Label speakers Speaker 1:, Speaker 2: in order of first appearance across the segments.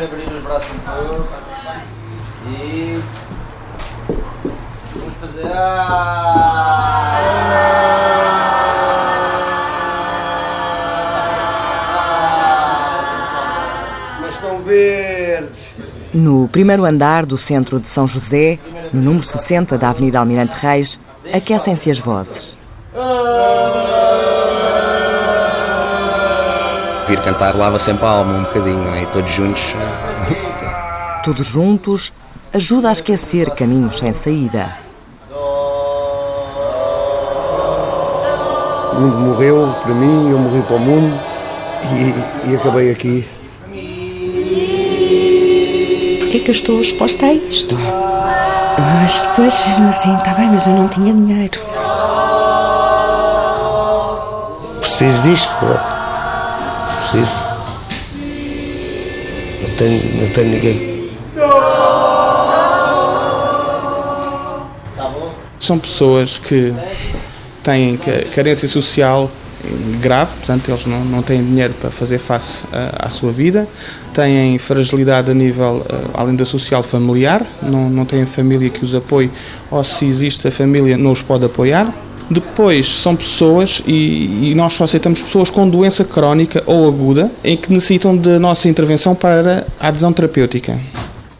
Speaker 1: primeiro abrir os braços um pouco. Isso. Vamos fazer.
Speaker 2: Mas estão verdes.
Speaker 3: No primeiro andar do centro de São José, no número 60 da Avenida Almirante Reis, aquecem-se as vozes.
Speaker 4: Vir cantar lava sempre a alma um bocadinho, é? e todos juntos.
Speaker 3: Todos juntos, ajuda a esquecer caminhos sem saída.
Speaker 2: O mundo morreu para mim, eu morri para o mundo e, e acabei aqui.
Speaker 5: Porquê é que eu estou exposta a isto? Mas depois, mesmo assim, está bem, mas eu não tinha dinheiro.
Speaker 2: Preciso disto, pronto. Preciso. Não tenho, não tenho ninguém.
Speaker 6: São pessoas que têm ca- carência social grave, portanto, eles não, não têm dinheiro para fazer face à, à sua vida, têm fragilidade a nível, eh, além da social, familiar, não, não têm família que os apoie, ou se existe a família, não os pode apoiar. Depois são pessoas, e, e nós só aceitamos pessoas com doença crónica ou aguda, em que necessitam da nossa intervenção para a adesão terapêutica.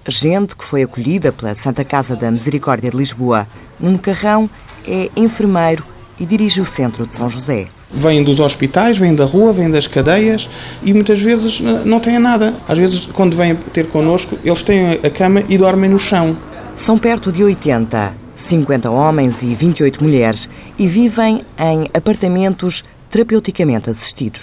Speaker 3: Gente que foi acolhida pela Santa Casa da Misericórdia de Lisboa. Nuno Carrão é enfermeiro e dirige o centro de São José.
Speaker 6: Vêm dos hospitais, vêm da rua, vêm das cadeias e muitas vezes n- não têm nada. Às vezes, quando vêm ter connosco, eles têm a cama e dormem no chão.
Speaker 3: São perto de 80, 50 homens e 28 mulheres e vivem em apartamentos terapeuticamente assistidos.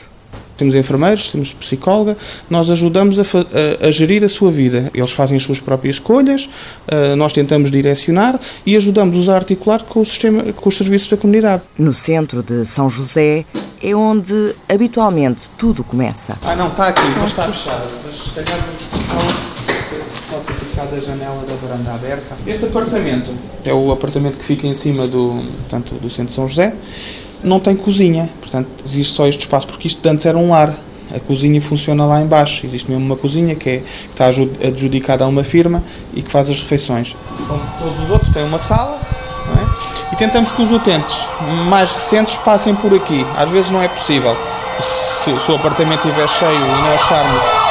Speaker 6: Temos enfermeiros, temos psicóloga, nós ajudamos a, a- a gerir a sua vida. Eles fazem as suas próprias escolhas, eh, nós tentamos direcionar e ajudamos-os a articular com o sistema, com os serviços da comunidade.
Speaker 3: No centro de São José é onde habitualmente tudo começa.
Speaker 6: Ah, não, está aqui, mas está fechada. Mas se calhar vamos pode ficar da janela da varanda aberta. Este apartamento é o apartamento que fica em cima do, portanto, do centro de São José. Não tem cozinha, portanto, existe só este espaço, porque isto antes era um lar. A cozinha funciona lá embaixo. Existe mesmo uma cozinha que, é, que está adjudicada a uma firma e que faz as refeições. Como todos os outros têm uma sala, é? E tentamos que os utentes mais recentes passem por aqui. Às vezes não é possível. Se, se o apartamento estiver cheio e não acharmos,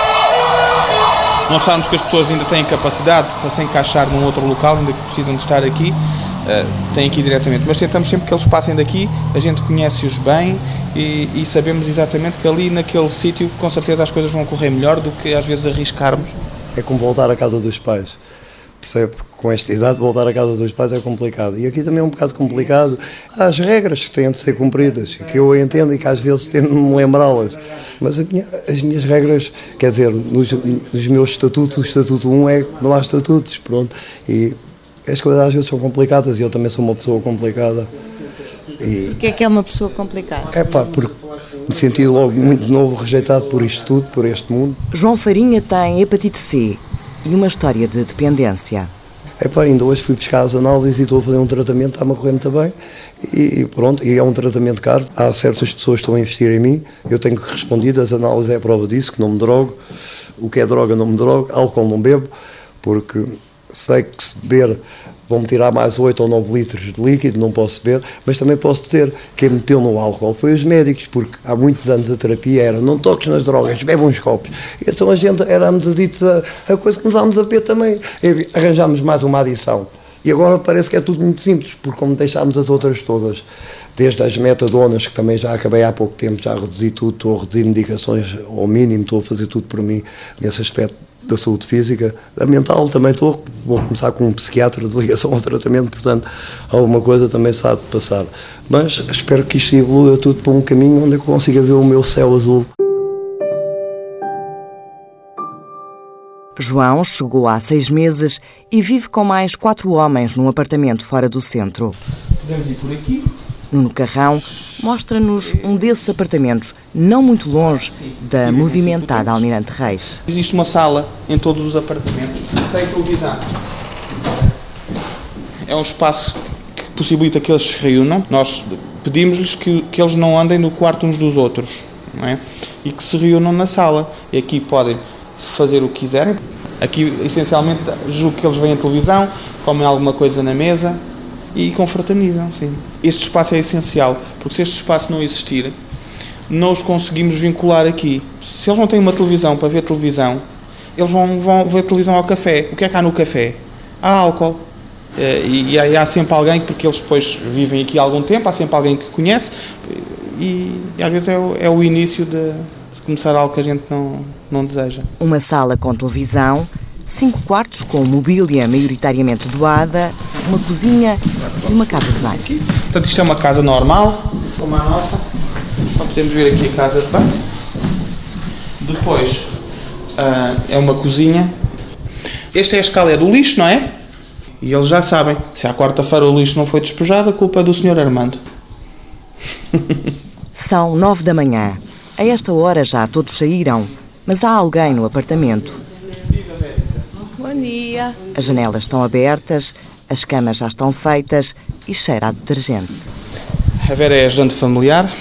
Speaker 6: não acharmos que as pessoas ainda têm capacidade para se encaixar num outro local, ainda que precisam de estar aqui, eh, têm ir diretamente. Mas tentamos sempre que eles passem daqui, a gente conhece-os bem e, e sabemos exatamente que ali naquele sítio com certeza as coisas vão correr melhor do que às vezes arriscarmos.
Speaker 2: É como voltar à casa dos pais. Percebe? Com esta idade, voltar à casa dos pais é complicado. E aqui também é um bocado complicado. Há as regras que têm de ser cumpridas, que eu entendo e que às vezes tento me lembrá-las. Mas a minha- as minhas regras, quer dizer, nos, nos meus estatutos, o estatuto 1 é que não há estatutos, pronto. E as coisas às vezes são complicadas e eu também sou uma pessoa complicada. E
Speaker 7: O que é que é uma pessoa complicada?
Speaker 2: é pá, porque me senti logo muito novo, rejeitado por isto tudo, por este mundo.
Speaker 3: João Farinha tem hepatite C e uma história de dependência.
Speaker 2: Epá, ainda hoje fui buscar as análises e estou a fazer um tratamento, está-me a correr muito bem e, e pronto, e é um tratamento caro. Há certas pessoas que estão a investir em mim, eu tenho que responder, as análises é a prova disso, que não me drogo, o que é droga não me drogo, álcool não bebo, porque sei que se beber vão-me tirar mais 8 ou 9 litros de líquido, não posso beber, mas também posso dizer quem me meteu no álcool foi os médicos, porque há muitos anos a terapia era não toques nas drogas, bebe uns copos. Então a gente éramos aditos a, a coisa que começámos a beber também. Arranjámos mais uma adição. E agora parece que é tudo muito simples, porque como deixámos as outras todas, desde as metadonas, que também já acabei há pouco tempo, já reduzi tudo, estou a reduzir medicações ao mínimo, estou a fazer tudo por mim nesse aspecto da saúde física, da mental também estou, vou começar com um psiquiatra de ligação ao tratamento, portanto, alguma coisa também se há de passar. Mas espero que isto evolua tudo para um caminho onde eu consiga ver o meu céu azul.
Speaker 3: João chegou há seis meses e vive com mais quatro homens num apartamento fora do centro.
Speaker 6: Podemos ir por aqui.
Speaker 3: Nuno Carrão mostra-nos um desses apartamentos, não muito longe da movimentada Almirante Reis.
Speaker 6: Existe uma sala em todos os apartamentos. Tem televisão. É um espaço que possibilita que eles se reúnam. Nós pedimos-lhes que, que eles não andem no quarto uns dos outros. É? E que se reúnam na sala. E aqui podem fazer o que quiserem. Aqui, essencialmente, julgo que eles veem a televisão, comem alguma coisa na mesa e confraternizam, sim. Este espaço é essencial, porque se este espaço não existir, não os conseguimos vincular aqui. Se eles não têm uma televisão para ver televisão, eles vão, vão ver televisão ao café. O que é que há no café? Há álcool. Eh, E, e há sempre alguém, porque eles depois vivem aqui há algum tempo, há sempre alguém que conhece, e, e às vezes é o, é o início de, de começar algo que a gente não, não deseja.
Speaker 3: Uma sala com televisão, cinco quartos com mobília maioritariamente doada, uma cozinha e uma casa de banho.
Speaker 6: Portanto, isto é uma casa normal, como a nossa. Então podemos ver aqui a casa de banho. Depois ah, é uma cozinha. Esta é a escala do lixo, não é? E eles já sabem, se à quarta-feira o lixo não foi despejado, a culpa é do Sr. Armando.
Speaker 3: São nove da manhã. A esta hora já todos saíram, mas há alguém no apartamento.
Speaker 7: Dia.
Speaker 3: As janelas estão abertas, as camas já estão feitas e cheira a detergente.
Speaker 6: A Vera é ajudante familiar,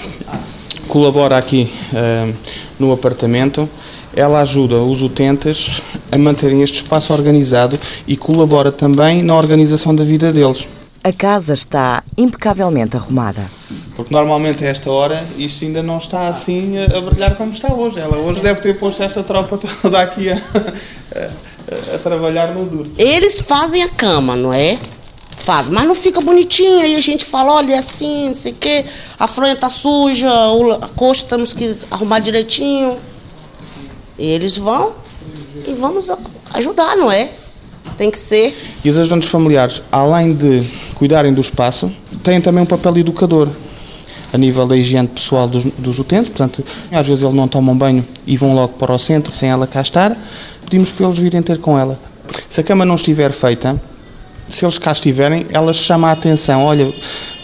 Speaker 6: colabora aqui ah, no apartamento. Ela ajuda os utentes a manterem este espaço organizado e colabora também na organização da vida deles.
Speaker 3: A casa está impecavelmente arrumada.
Speaker 6: Porque normalmente a esta hora isto ainda não está assim a, a brilhar como está hoje. Ela hoje deve ter posto esta tropa toda aqui a, a- a trabalhar no duro.
Speaker 8: Eles fazem a cama, não é? Faz, mas não fica bonitinha. Aí a gente fala, olha, é assim, não sei o quê, a fronha tá suja, a coxa temos que arrumar direitinho. E eles vão e vamos ajudar, não é? Tem que ser.
Speaker 6: E os ajudantes familiares, além de cuidarem do espaço, têm também um papel educador a nível da higiene pessoal dos, dos utentes. Portanto, às vezes eles não tomam banho e vão logo para o centro sem ela cá estar. Pedimos para eles virem ter com ela. Se a cama não estiver feita, se eles cá estiverem, ela chama a atenção. Olha,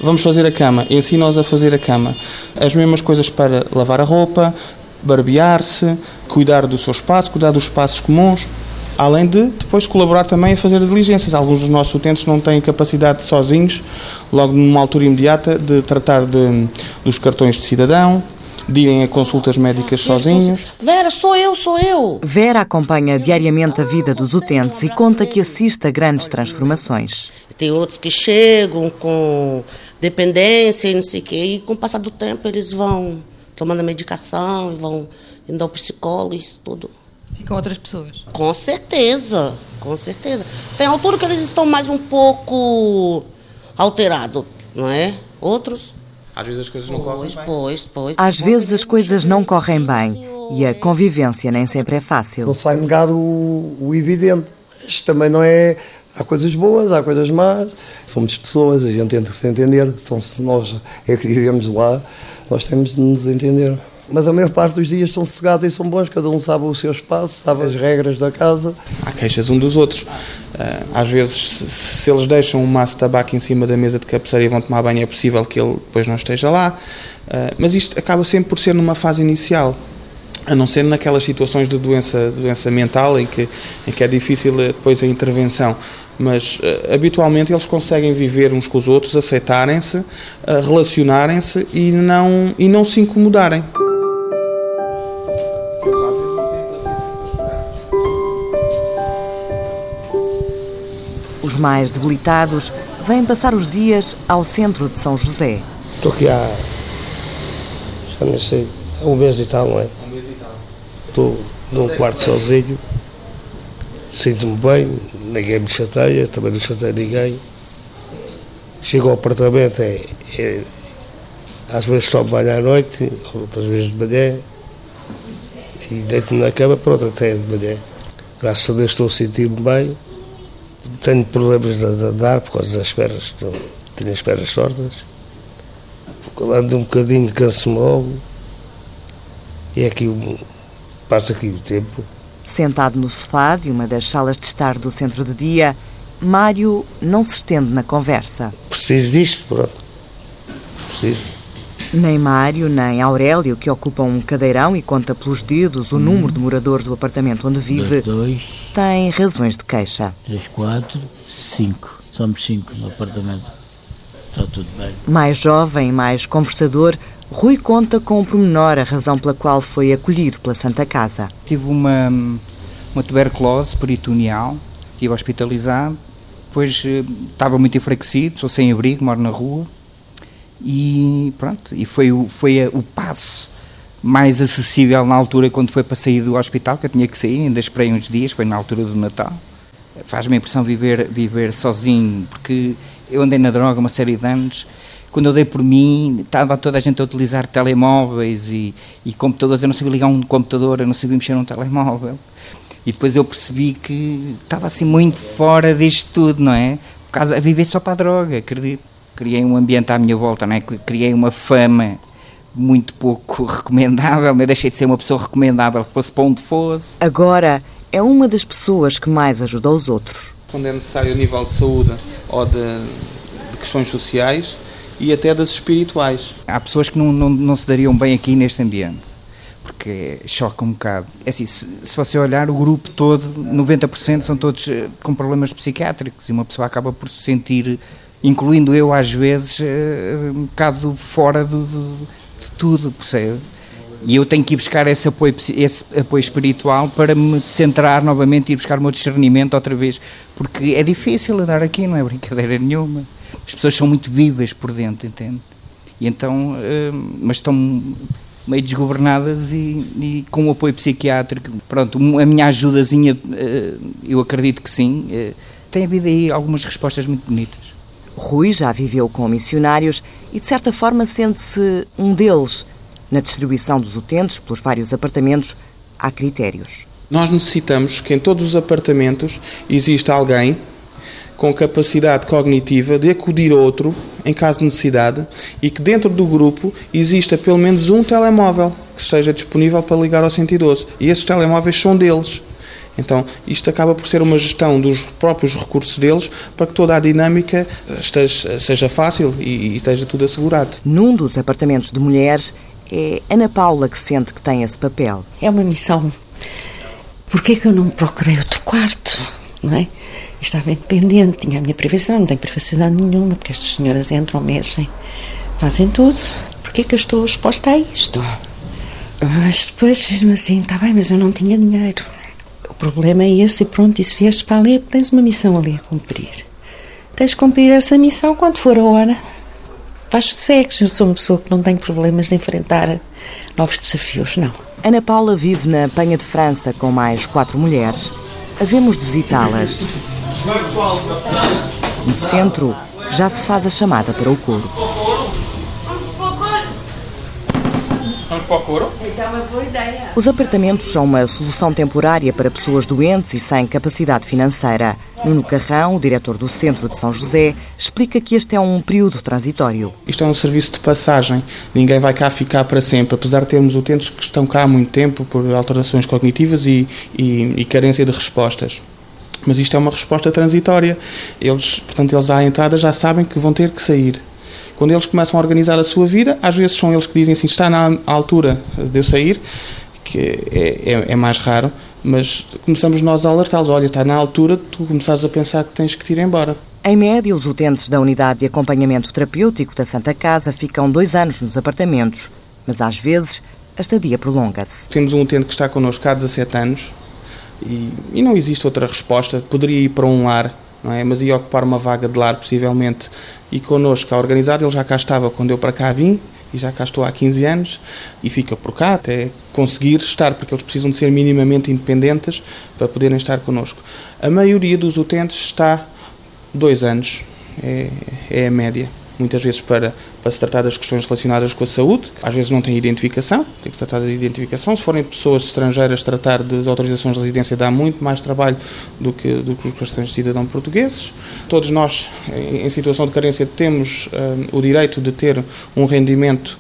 Speaker 6: vamos fazer a cama, ensina-os a fazer a cama. As mesmas coisas para lavar a roupa, barbear-se, cuidar do seu espaço, cuidar dos espaços comuns. Além de depois colaborar também a fazer diligências. Alguns dos nossos utentes não têm capacidade sozinhos, logo numa altura imediata, de tratar de, dos cartões de cidadão, de irem a consultas médicas sozinhos.
Speaker 8: Vera, sou eu, sou eu.
Speaker 3: Vera acompanha diariamente a vida dos utentes e conta que assiste a grandes transformações.
Speaker 8: Tem outros que chegam com dependência e não sei o quê, e com o passar do tempo eles vão tomando a medicação, e vão indo ao psicólogo, isso tudo.
Speaker 7: E com outras pessoas.
Speaker 8: Com certeza, com certeza. Tem altura que eles estão mais um pouco alterados, não é? Outros?
Speaker 6: Às vezes as coisas não
Speaker 8: Pois, pois, pois.
Speaker 3: Às vezes as coisas não correm bem e a convivência nem sempre é fácil.
Speaker 2: Não se vai negar o, o evidente. Mas também não é. Há coisas boas, há coisas más. Somos pessoas, a gente tem que se entender. Então, se nós é que vivemos lá, nós temos de nos entender. Mas a maior parte dos dias são sossegados e são bons, cada um sabe o seu espaço, sabe as regras da casa.
Speaker 6: há queixas um dos outros. Ah, Às vezes, se, eles deixam um maço de tabaco em cima da mesa de cabeceira e vão tomar banho, é possível que ele depois não esteja lá. Ah, Mas isto acaba sempre por ser numa fase inicial. A não ser naquelas situações de doença, doença mental em que, em que é difícil eh, depois a intervenção. Mas eh, habitualmente eles conseguem viver uns com os outros, aceitarem-se, eh, relacionarem-se e não, e não se incomodarem.
Speaker 3: Mais debilitados vêm passar os dias ao centro de São José.
Speaker 9: Estou aqui há. já nem sei, há um mês e tal, não é? Estou num quarto sozinho, sinto-me bem, ninguém me chateia, também não chateia ninguém. Chego ao apartamento, é, é- às vezes tomo banho à noite, outras vezes de manhã, e deito-me na cama, pronto, até de manhã. Graças a Deus estou a sentir-me bem. Tenho problemas de de andar por causa das pernas, tenho as pernas tortas. Ando um bocadinho, canso-me logo. E é aqui passa aqui o tempo.
Speaker 3: Sentado no sofá de uma das salas de estar do centro de dia, Mário não se estende na conversa.
Speaker 9: Preciso disto, pronto. Preciso.
Speaker 3: Nem Mário, nem Aurélio, que ocupam um cadeirão e conta pelos dedos o número de moradores do apartamento onde vive,
Speaker 10: Dois,
Speaker 3: têm razões de queixa.
Speaker 10: três, quatro, cinco. Somos cinco no apartamento. Está tudo bem.
Speaker 3: Mais jovem, mais conversador, Rui conta com o pormenor a razão pela qual foi acolhido pela Santa Casa.
Speaker 11: Tive uma, uma tuberculose peritoneal, estive hospitalizado, depois eh, estava muito enfraquecido, sou sem abrigo, moro na rua, e pronto, e foi, o, foi o passo mais acessível na altura quando foi para sair do hospital, que eu tinha que sair, ainda esperei uns dias, foi na altura do Natal. Faz-me a impressão viver, viver sozinho, porque eu andei na droga uma série de anos, quando eu dei por mim, estava toda a gente a utilizar telemóveis e, e computadores, eu não sabia ligar um computador, eu não sabia mexer num telemóvel. E depois eu percebi que estava assim muito fora disto tudo, não é? Por causa, a viver só para a droga, acredito. Criei um ambiente à minha volta, não é? Criei uma fama muito pouco recomendável, eu deixei de ser uma pessoa recomendável, fosse para onde fosse.
Speaker 3: Agora é uma das pessoas que mais ajuda os outros.
Speaker 6: Quando é necessário a nível de saúde ou de, de questões sociais e até das espirituais.
Speaker 11: Há pessoas que não, não, não se dariam bem aqui neste ambiente porque choca um bocado. É assim, se, se, você olhar o grupo todo, 90% são todos eh, com problemas psiquiátricos e uma pessoa acaba por se sentir, incluindo eu às vezes, eh, um bocado fora de tudo, percebe? E eu tenho que ir buscar esse apoio, esse apoio espiritual para me centrar novamente e ir buscar o meu discernimento outra vez, porque é difícil andar aqui, não é brincadeira nenhuma. As pessoas são muito vivas por dentro, entende? E então, eh, mas estão meio desgovernadas e, e, com o apoio psiquiátrico. Pronto, a minha ajudazinha, eh, eu acredito que sim. Tem havido aí algumas respostas muito bonitas.
Speaker 3: Rui já viveu com missionários e, de certa forma, sente-se um deles. Na distribuição dos utentes pelos vários apartamentos, há critérios.
Speaker 6: Nós necessitamos que em todos os apartamentos exista alguém com capacidade cognitiva de acudir outro em caso de necessidade e que dentro do grupo exista pelo menos um telemóvel que esteja disponível para ligar ao 112. E esses telemóveis são deles. Então, isto acaba por ser uma gestão dos próprios recursos deles para que toda a dinâmica esteja, seja fácil e, e esteja tudo assegurado.
Speaker 3: Num dos apartamentos de mulheres, é Ana Paula que sente que tem esse papel.
Speaker 5: É uma missão. Por que eu não procurei outro quarto? Não é? Estava independente, tinha a minha privacidade, não tenho privacidade nenhuma, porque estas senhoras entram, mexem, fazem tudo. Por que é que eu estou exposta a isto? Mas depois fiz-me assim, está bem, mas eu não tinha dinheiro. O problema é esse, e pronto, e se vieste para ali, tens uma missão ali a cumprir. Tens de cumprir essa missão quando for a hora. De segues, eu sou uma pessoa que não tem problemas de enfrentar novos desafios, não.
Speaker 3: Ana Paula vive na Penha de França com mais quatro mulheres. Havemos de visitá-las. No centro, já se faz a chamada para o coro. Os apartamentos são uma solução temporária para pessoas doentes e sem capacidade financeira. Nuno Carrão, o diretor do Centro de São José, explica que este é um período transitório.
Speaker 6: Isto é um serviço de passagem. Ninguém vai cá ficar para sempre, apesar de termos utentes que estão cá há muito tempo por alterações cognitivas e, e, e carência de respostas. Mas isto é uma resposta transitória. Eles, portanto, eles à entrada já sabem que vão ter que sair. Quando eles começam a organizar a sua vida, às vezes são eles que dizem assim: está na altura de eu sair, que é, é, é mais raro, mas começamos nós a alertá-los: olha, está na altura de tu começares a pensar que tens que te ir embora.
Speaker 3: Em média, os utentes da unidade de acompanhamento terapêutico da Santa Casa ficam dois anos nos apartamentos, mas às vezes a estadia prolonga-se.
Speaker 6: Temos um utente que está connosco há 17 anos e, e não existe outra resposta. Poderia ir para um lar, não é? mas ia ocupar uma vaga de lar, possivelmente. E connosco está organizado, ele já cá estava quando eu para cá vim, e já cá estou há 15 anos, e fica por cá até conseguir estar, porque eles precisam de ser minimamente independentes para poderem estar connosco. A maioria dos utentes está dois anos, é, é a média muitas vezes para, para se tratar das questões relacionadas com a saúde, às vezes não tem identificação, tem que se tratar de identificação. Se forem pessoas estrangeiras, tratar de autorizações de residência dá muito mais trabalho do que, do que questões de cidadão portugueses. Todos nós, em, situação de carência, temos uh, o direito de ter um rendimento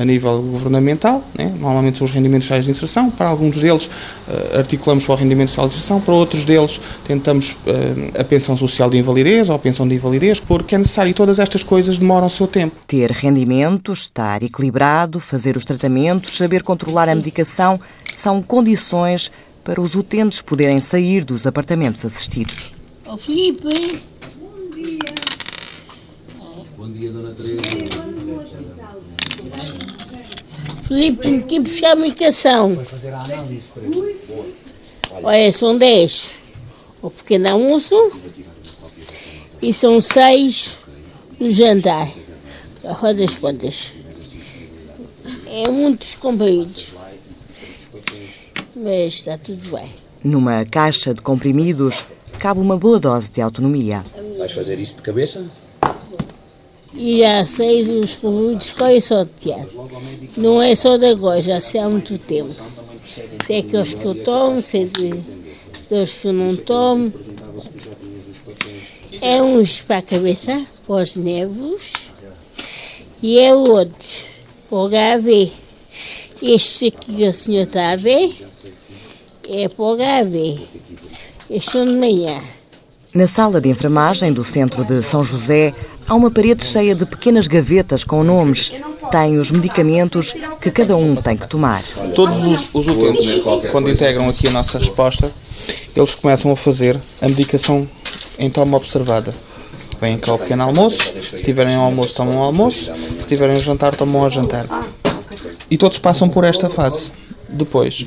Speaker 6: a nível governamental, né? normalmente são os rendimentos sociais de inserção, para alguns deles uh, articulamos para o rendimento social de inserção, para outros deles tentamos uh, a pensão social de invalidez ou a pensão de invalidez, porque é necessário e todas estas coisas demoram o seu tempo.
Speaker 3: Ter rendimentos, estar equilibrado, fazer os tratamentos, saber controlar a medicação são condições para os utentes poderem sair dos apartamentos assistidos.
Speaker 12: Oh, Filipe!
Speaker 1: Bom dia! Bom dia, Dona Teresa.
Speaker 12: Filipe, tem que buscar a medicação.
Speaker 1: Foi fazer a análise,
Speaker 12: Olha, são 10 o pequeno almoço e são 6 no jantar. A fazer as contas. É muitos comprimidos. Mas está tudo bem.
Speaker 3: Numa caixa de comprimidos cabe uma boa dose de autonomia.
Speaker 4: Vais fazer isso de cabeça?
Speaker 12: E já sei os que só de teatro. Não é só de agora, já sei há muito tempo. Sei aqueles que eu tomo, sei aqueles que eu não tomo. É uns para a cabeça, para os nervos, e é outro para o HV. Este que o senhor está a ver é para o HV. Este são de manhã.
Speaker 3: Na sala de enfermagem do centro de São José há uma parede cheia de pequenas gavetas com nomes. Tem os medicamentos que cada um tem que tomar.
Speaker 6: Todos os, utentes, quando integram aqui a nossa resposta, eles começam a fazer a medicação em toma observada. Vêm cá ao pequeno almoço, se tiverem ao almoço, tomam ao almoço, se tiverem jantar, tomam ao jantar. E todos passam por esta fase. Depois,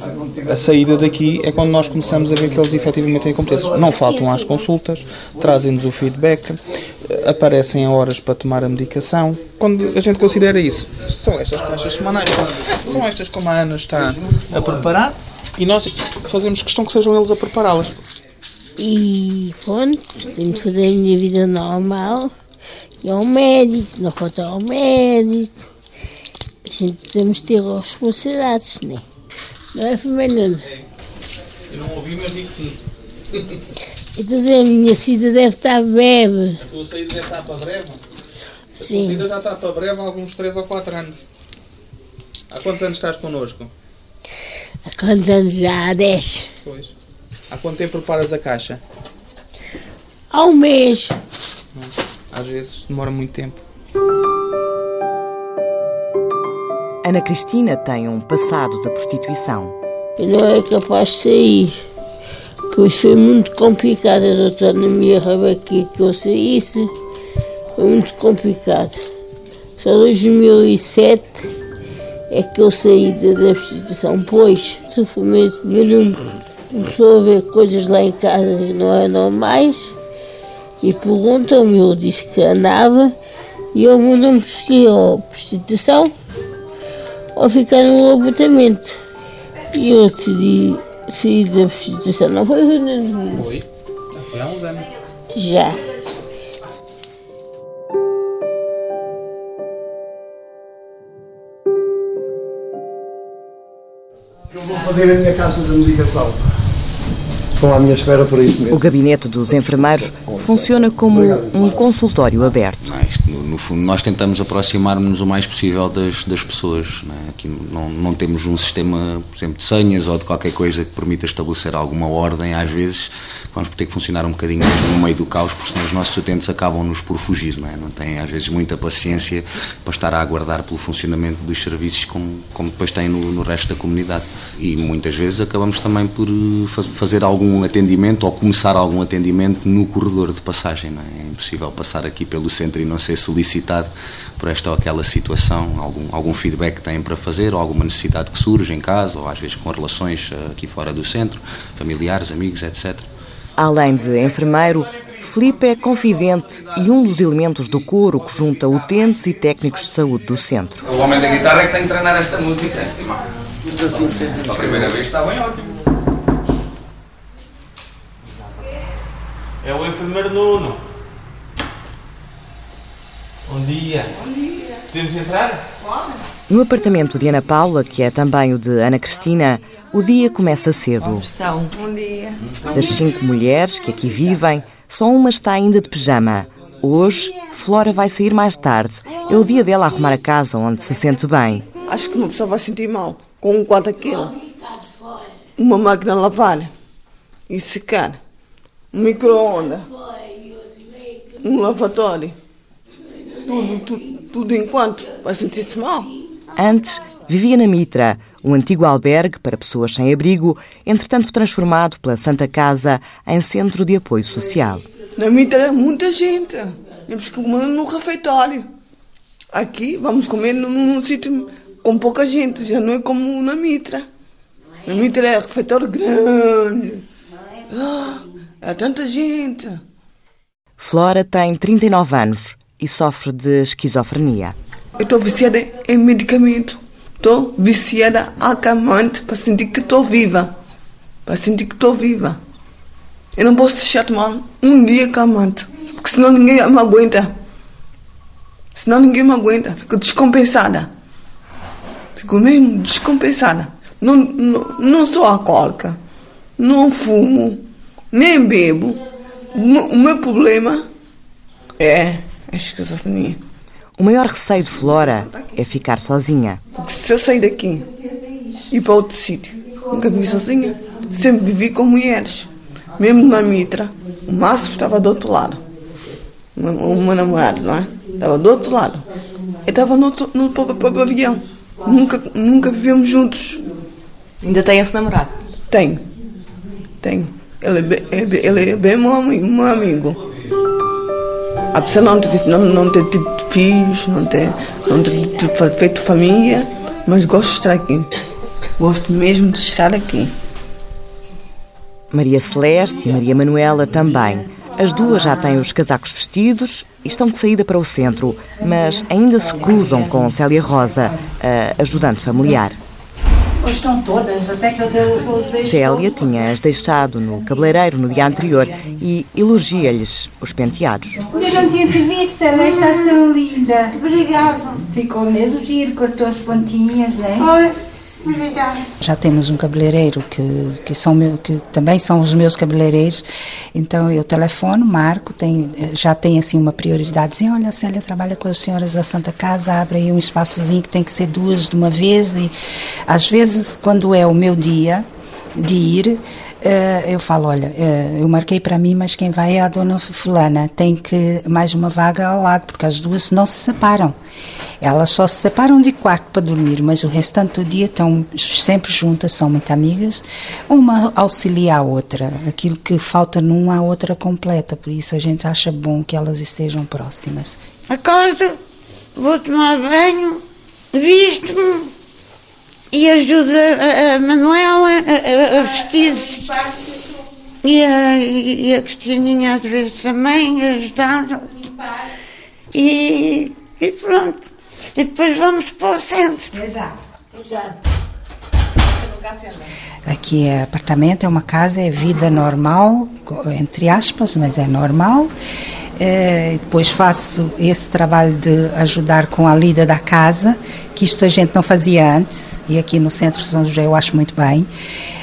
Speaker 6: a saída daqui é quando nós começamos a ver que eles efetivamente têm competências. Não faltam às consultas, trazem-nos o feedback, aparecem a horas para tomar a medicação. Quando a gente considera isso, são estas taxas semanais, são estas como a Ana está a preparar e nós fazemos questão que sejam eles a prepará-las.
Speaker 12: E pronto, tenho de fazer a minha vida normal. E ao médico, não falta ao médico. A gente temos de ter responsabilidades, né? não é, Fernando?
Speaker 6: Eu não ouvi, mas digo sim.
Speaker 12: Então a minha saída deve estar breve.
Speaker 6: A tua saída deve estar para breve?
Speaker 12: Sim.
Speaker 6: A tua saída já está para breve há alguns 3 ou 4 anos. Há quantos anos estás connosco?
Speaker 12: Há quantos anos já? Há 10.
Speaker 6: Pois. Há quanto tempo preparas a caixa?
Speaker 12: Há um mês.
Speaker 6: Às vezes demora muito tempo.
Speaker 3: Ana Cristina tem um passado da prostituição.
Speaker 12: Eu não é capaz de sair. Hoje foi muito complicado. A raba aqui que eu saísse. Foi muito complicado. Só em 2007 é que eu saí da, prostituição. Pois, sofrimento começou a ver coisas lá em casa que não eram normais e perguntam-me, eu disse que andava e eu mandou-me seguir prostituição ou ficar no apartamento. E eu decidi da prostituição. Não foi, Fernando?
Speaker 6: Foi. Já foi há uns anos.
Speaker 12: Já.
Speaker 2: Eu vou fazer a minha caixa de medicação. Estão à minha espera para isso mesmo.
Speaker 3: O gabinete dos enfermeiros funciona como um consultório aberto.
Speaker 13: No, no fundo, nós tentamos aproximar-nos o mais possível das, das pessoas. Não, é? Aqui não, não temos um sistema, por exemplo, de senhas ou de qualquer coisa que permita estabelecer alguma ordem. Às vezes vamos ter que funcionar um bocadinho mesmo no meio do caos, porque senão os nossos utentes acabam-nos por fugir. Não, é? não têm, às vezes, muita paciência para estar a aguardar pelo funcionamento dos serviços como, como depois têm no, no resto da comunidade. E muitas vezes acabamos também por fazer algum atendimento ou começar algum atendimento no corredor de passagem. Não é? é impossível passar aqui pelo centro e não ser solicitado por esta ou aquela situação, algum, algum feedback que têm para fazer, ou alguma necessidade que surge em casa, ou às vezes com relações aqui fora do centro, familiares, amigos, etc.
Speaker 3: Além de enfermeiro, Felipe é confidente e um dos elementos do coro que junta utentes e técnicos de saúde do centro.
Speaker 1: O homem da guitarra é que tem que treinar esta música. A primeira vez está bem ótimo.
Speaker 6: É o enfermeiro Nuno. Bom dia.
Speaker 14: Bom dia.
Speaker 6: Podemos entrar?
Speaker 14: Pode.
Speaker 3: No apartamento de Ana Paula, que é também o de Ana Cristina, o dia começa cedo.
Speaker 14: Como estão? Bom dia.
Speaker 3: Das cinco mulheres que aqui vivem, só uma está ainda de pijama. Hoje, Flora vai sair mais tarde. É o dia dela arrumar a casa onde se sente bem.
Speaker 14: Acho que uma pessoa vai sentir mal com um quarto aquilo. Uma máquina a lavar e secar. Um micro-ondas. Um lavatório. Tudo, tudo, tudo enquanto vai sentir-se mal.
Speaker 3: Antes, vivia na Mitra, um antigo albergue para pessoas sem abrigo, entretanto transformado pela Santa Casa em centro de apoio social.
Speaker 14: Na Mitra, muita gente. Temos que comer no refeitório. Aqui, vamos comer num, num sítio com pouca gente, já não é como na Mitra. Na Mitra é refeitório grande. Ah, é tanta gente.
Speaker 3: Flora tem 39 anos e sofre de esquizofrenia.
Speaker 14: Eu estou viciada em medicamento. Estou viciada a calmante para sentir que estou viva. Para sentir que estou viva. Eu não posso deixar tomar um dia calmante. Porque senão ninguém me aguenta. Senão ninguém me aguenta. Fico descompensada. Fico mesmo descompensada. Não, não, não sou alcoólica. Não fumo. Nem bebo. O meu problema é a esquizofrenia.
Speaker 3: O maior receio de Flora é ficar sozinha.
Speaker 14: Porque se eu sair daqui e para outro sítio, nunca vivi sozinha. Sempre vivi com mulheres. Mesmo na Mitra, o Márcio estava do outro lado. O meu namorado, não é? Estava do outro lado. Eu estava no, no, no, no avião. Nunca, nunca vivemos juntos.
Speaker 7: Ainda tem esse namorado?
Speaker 14: Tenho. Tenho. Ele é bem, ele é bem meu amigo. Apesar de não ter, não, não ter tido filhos, não ter, não ter feito família, mas gosto de estar aqui. Gosto mesmo de estar aqui.
Speaker 3: Maria Celeste e Maria Manuela também. As duas já têm os casacos vestidos e estão de saída para o centro, mas ainda se cruzam com Célia Rosa, a ajudante familiar.
Speaker 15: Hoje estão todas, até que eu dei os beijos.
Speaker 3: Célia tinha-as deixado no cabeleireiro no dia anterior e elogia-lhes os penteados.
Speaker 15: Eu não tinha te visto, Célia, estás tão linda. Obrigada. Ficou mesmo giro com as tuas pontinhas, né?
Speaker 16: Oi.
Speaker 17: Já temos um cabeleireiro que, que, são meu, que também são os meus cabeleireiros, então eu telefono, marco, tenho, já tem assim uma prioridadezinha, olha, a Célia trabalha com as senhoras da Santa Casa, abre aí um espaçozinho que tem que ser duas de uma vez e às vezes quando é o meu dia de ir, Uh, eu falo, olha, uh, eu marquei para mim, mas quem vai é a dona fulana, tem que mais uma vaga ao lado, porque as duas não se separam. Elas só se separam de quarto para dormir, mas o restante do dia estão sempre juntas, são muito amigas. Uma auxilia a outra, aquilo que falta numa a outra completa, por isso a gente acha bom que elas estejam próximas.
Speaker 16: Acordo, vou tomar banho, visto-me e ajuda a, a Manuela a, a vestir-se. E a, e a Cristininha às vezes também ajudar. E, e pronto. E depois vamos para o centro.
Speaker 15: Exato. Exato.
Speaker 17: Aqui é apartamento, é uma casa, é vida normal, entre aspas, mas é normal. É, depois faço esse trabalho de ajudar com a lida da casa, que isto a gente não fazia antes, e aqui no Centro São José eu acho muito bem.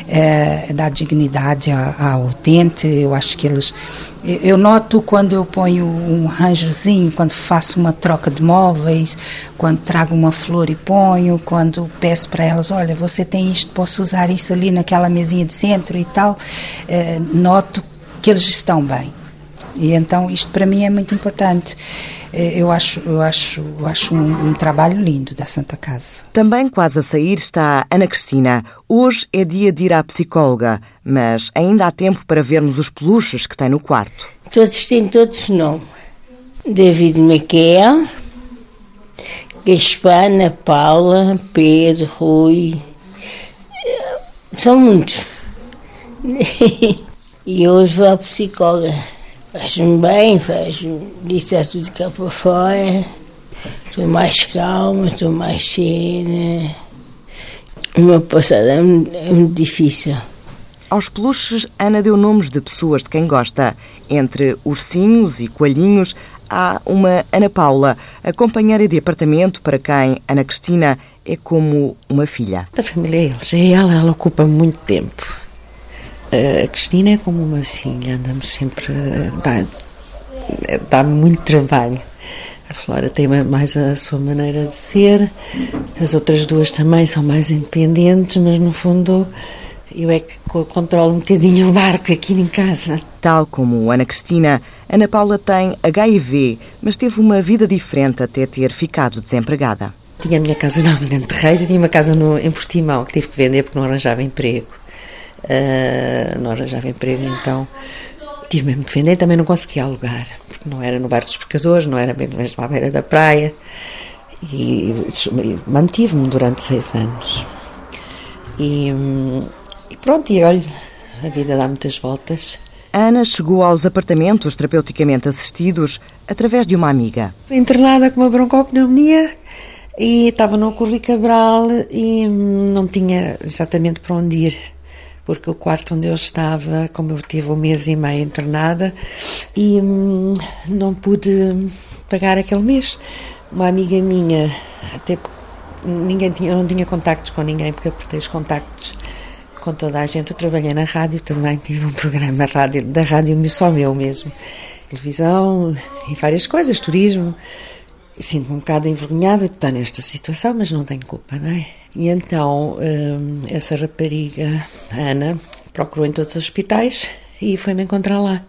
Speaker 17: É, dar dignidade ao utente, eu acho que eles. Eu noto quando eu ponho um ranjozinho, quando faço uma troca de móveis, quando trago uma flor e ponho, quando peço para elas: olha, você tem isto, posso usar isso ali naquela mesinha de centro e tal, é, noto que eles estão bem. E então isto para mim é muito importante. Eu acho, eu acho, eu acho um, um, trabalho lindo da Santa Casa.
Speaker 3: Também quase a sair está Ana Cristina. Hoje é dia de ir à psicóloga, mas ainda há tempo para vermos os peluches que tem no quarto.
Speaker 12: Todos têm todos não. David Miquel, Gaspar, Ana Paula, Pedro, Rui. São muitos. e hoje vou à psicóloga. Faz-me bem, faz-me. Disse é tudo cá para fora. Estou mais calma, estou mais serena. O meu passado é muito, é muito difícil.
Speaker 3: Aos peluches, Ana deu nomes de pessoas de quem gosta. Entre ursinhos e coelhinhos, há uma Ana Paula, a companheira de apartamento para quem Ana Cristina é como uma filha.
Speaker 5: Da família é eles. É ela, ela ocupa muito tempo. A Cristina é como uma filha, andamos sempre. dá, dá muito trabalho. A Flora tem mais a sua maneira de ser, as outras duas também são mais independentes, mas no fundo eu é que controlo um bocadinho o barco aqui em casa.
Speaker 3: Tal como Ana Cristina, Ana Paula tem HIV, mas teve uma vida diferente até ter ficado desempregada.
Speaker 5: Tinha a minha casa na Almirante Reis e tinha uma casa no, em Portimão que tive que vender porque não arranjava emprego. Uh, não arranjava emprego, então tive mesmo que vender. Também não conseguia alugar, porque não era no bairro dos pescadores, não era mesmo à beira da praia. E mantive-me durante seis anos. E, e pronto, e olha, a vida dá muitas voltas.
Speaker 3: Ana chegou aos apartamentos terapeuticamente assistidos através de uma amiga.
Speaker 5: Fui internada com uma broncopneumonia e estava no Corri Cabral e não tinha exatamente para onde ir, porque o quarto onde eu estava, como eu tive um mês e meio internada, e hum, não pude pagar aquele mês. Uma amiga minha, até ninguém tinha, eu não tinha contactos com ninguém, porque eu cortei os contactos com toda a gente. Eu trabalhei na rádio também, tive um programa rádio, da rádio só meu mesmo. Televisão e várias coisas, turismo. Sinto-me um bocado envergonhada de estar nesta situação, mas não tenho culpa, não é? E então, hum, essa rapariga, Ana, procurou em todos os hospitais e foi-me encontrar lá.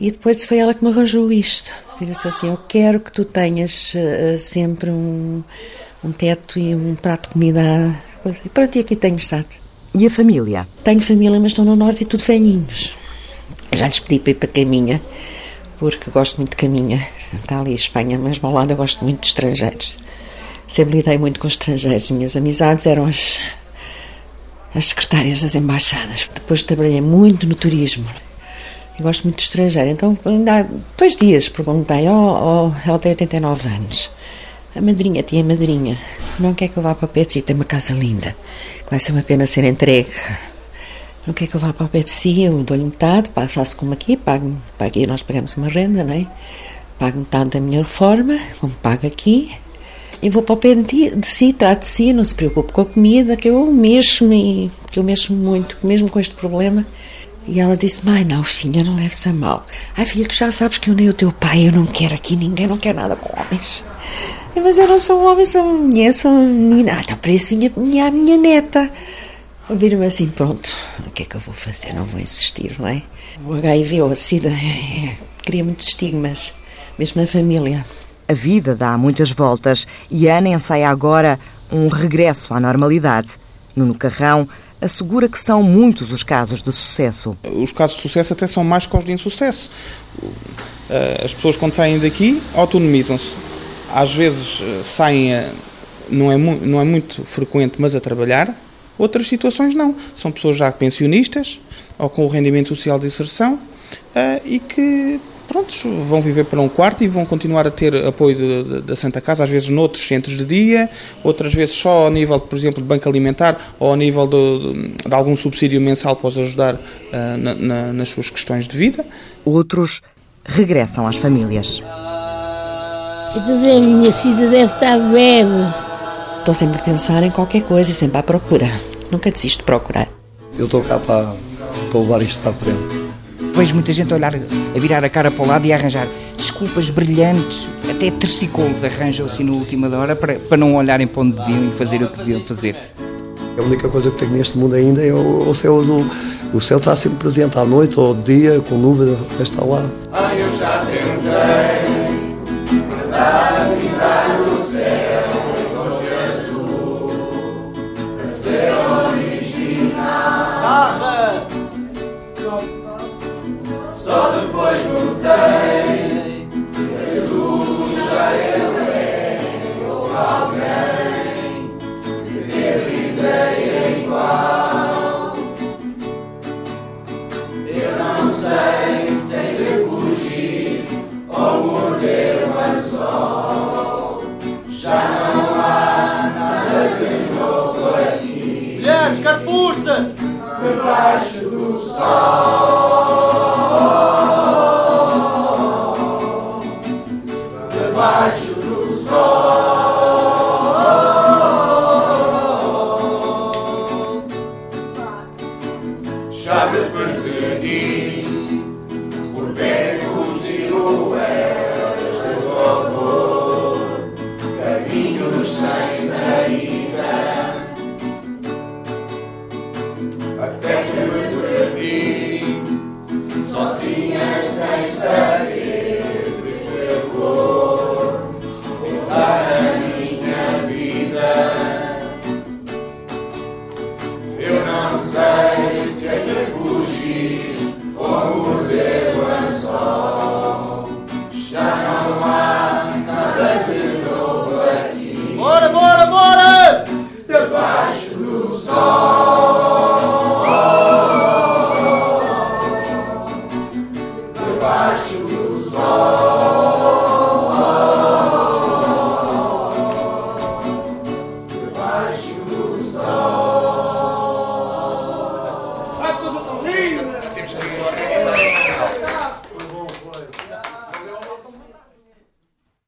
Speaker 5: E depois foi ela que me arranjou isto. Disse assim: Eu quero que tu tenhas uh, sempre um, um teto e um prato de comida. E pronto, e aqui tenho estado.
Speaker 3: E a família?
Speaker 5: Tenho família, mas estão no norte e tudo velhinhos. Já lhes pedi para ir para Caminha, porque gosto muito de Caminha. Está ali a Espanha, mas ao lado eu gosto muito de estrangeiros. Sempre lidei muito com estrangeiros. Minhas amizades eram as, as secretárias das embaixadas. Depois trabalhei muito no turismo. E gosto muito de estrangeiro. Então, há dois dias perguntei: Oh, oh ela tem 89 anos. A madrinha, tinha madrinha, não quer que eu vá para o de tem uma casa linda, vai ser uma pena ser entregue. Não quer que eu vá para o de eu dou-lhe metade, faço como aqui, pago, pago nós pagamos uma renda, não é? Pago metade da minha reforma, como pago aqui, e vou para o pé de, de si, trato de si, não se preocupe com a comida, que eu mexo-me, que eu mexo muito, mesmo com este problema. E ela disse: Mãe, não, filha, não leves a mal. Ai, filha, tu já sabes que eu nem o teu pai, eu não quero aqui ninguém, não quero nada com homens. Mas eu não sou um homem, sou uma mulher, sou uma menina. Ah, então para isso vinha, a minha neta. Ouvir-me assim, pronto, o que é que eu vou fazer? Não vou insistir, não é? O HIV ou a SIDA é, é, cria muitos estigmas, mesmo na família.
Speaker 3: A vida dá muitas voltas e a Ana ensaia agora um regresso à normalidade. Nuno Carrão assegura que são muitos os casos de sucesso.
Speaker 6: Os casos de sucesso até são mais que os de insucesso. Eh, as pessoas, quando saem daqui, autonomizam-se às vezes eh, saem, a, não, é não é muito frequente, mas a trabalhar. Outras situações não. São pessoas já pensionistas ou com o rendimento social de inserção uh, e que prontos, vão viver para um quarto e vão continuar a ter apoio da Santa Casa, às vezes noutros centros de dia, outras vezes só ao nível, por exemplo, de banco alimentar ou ao nível de, de algum subsídio mensal para os ajudar uh, na, na, nas suas questões de vida.
Speaker 3: Outros regressam às famílias.
Speaker 12: Estou dizendo, a minha filha deve estar bebe.
Speaker 5: Estou sempre a pensar em qualquer coisa e sempre à procura. Nunca desisto de procurar.
Speaker 2: Eu estou cá para, para levar isto para a frente.
Speaker 11: Vejo muita gente a olhar, a virar a cara para o lado e a arranjar desculpas brilhantes, até tercicolos arranjam assim na última hora para, para não olharem para onde deviam e fazer o que deviam fazer.
Speaker 2: A única coisa que tenho neste mundo ainda é o, o céu azul. O céu está sempre presente à noite ou de dia, com nuvens, está lá.
Speaker 1: Ah,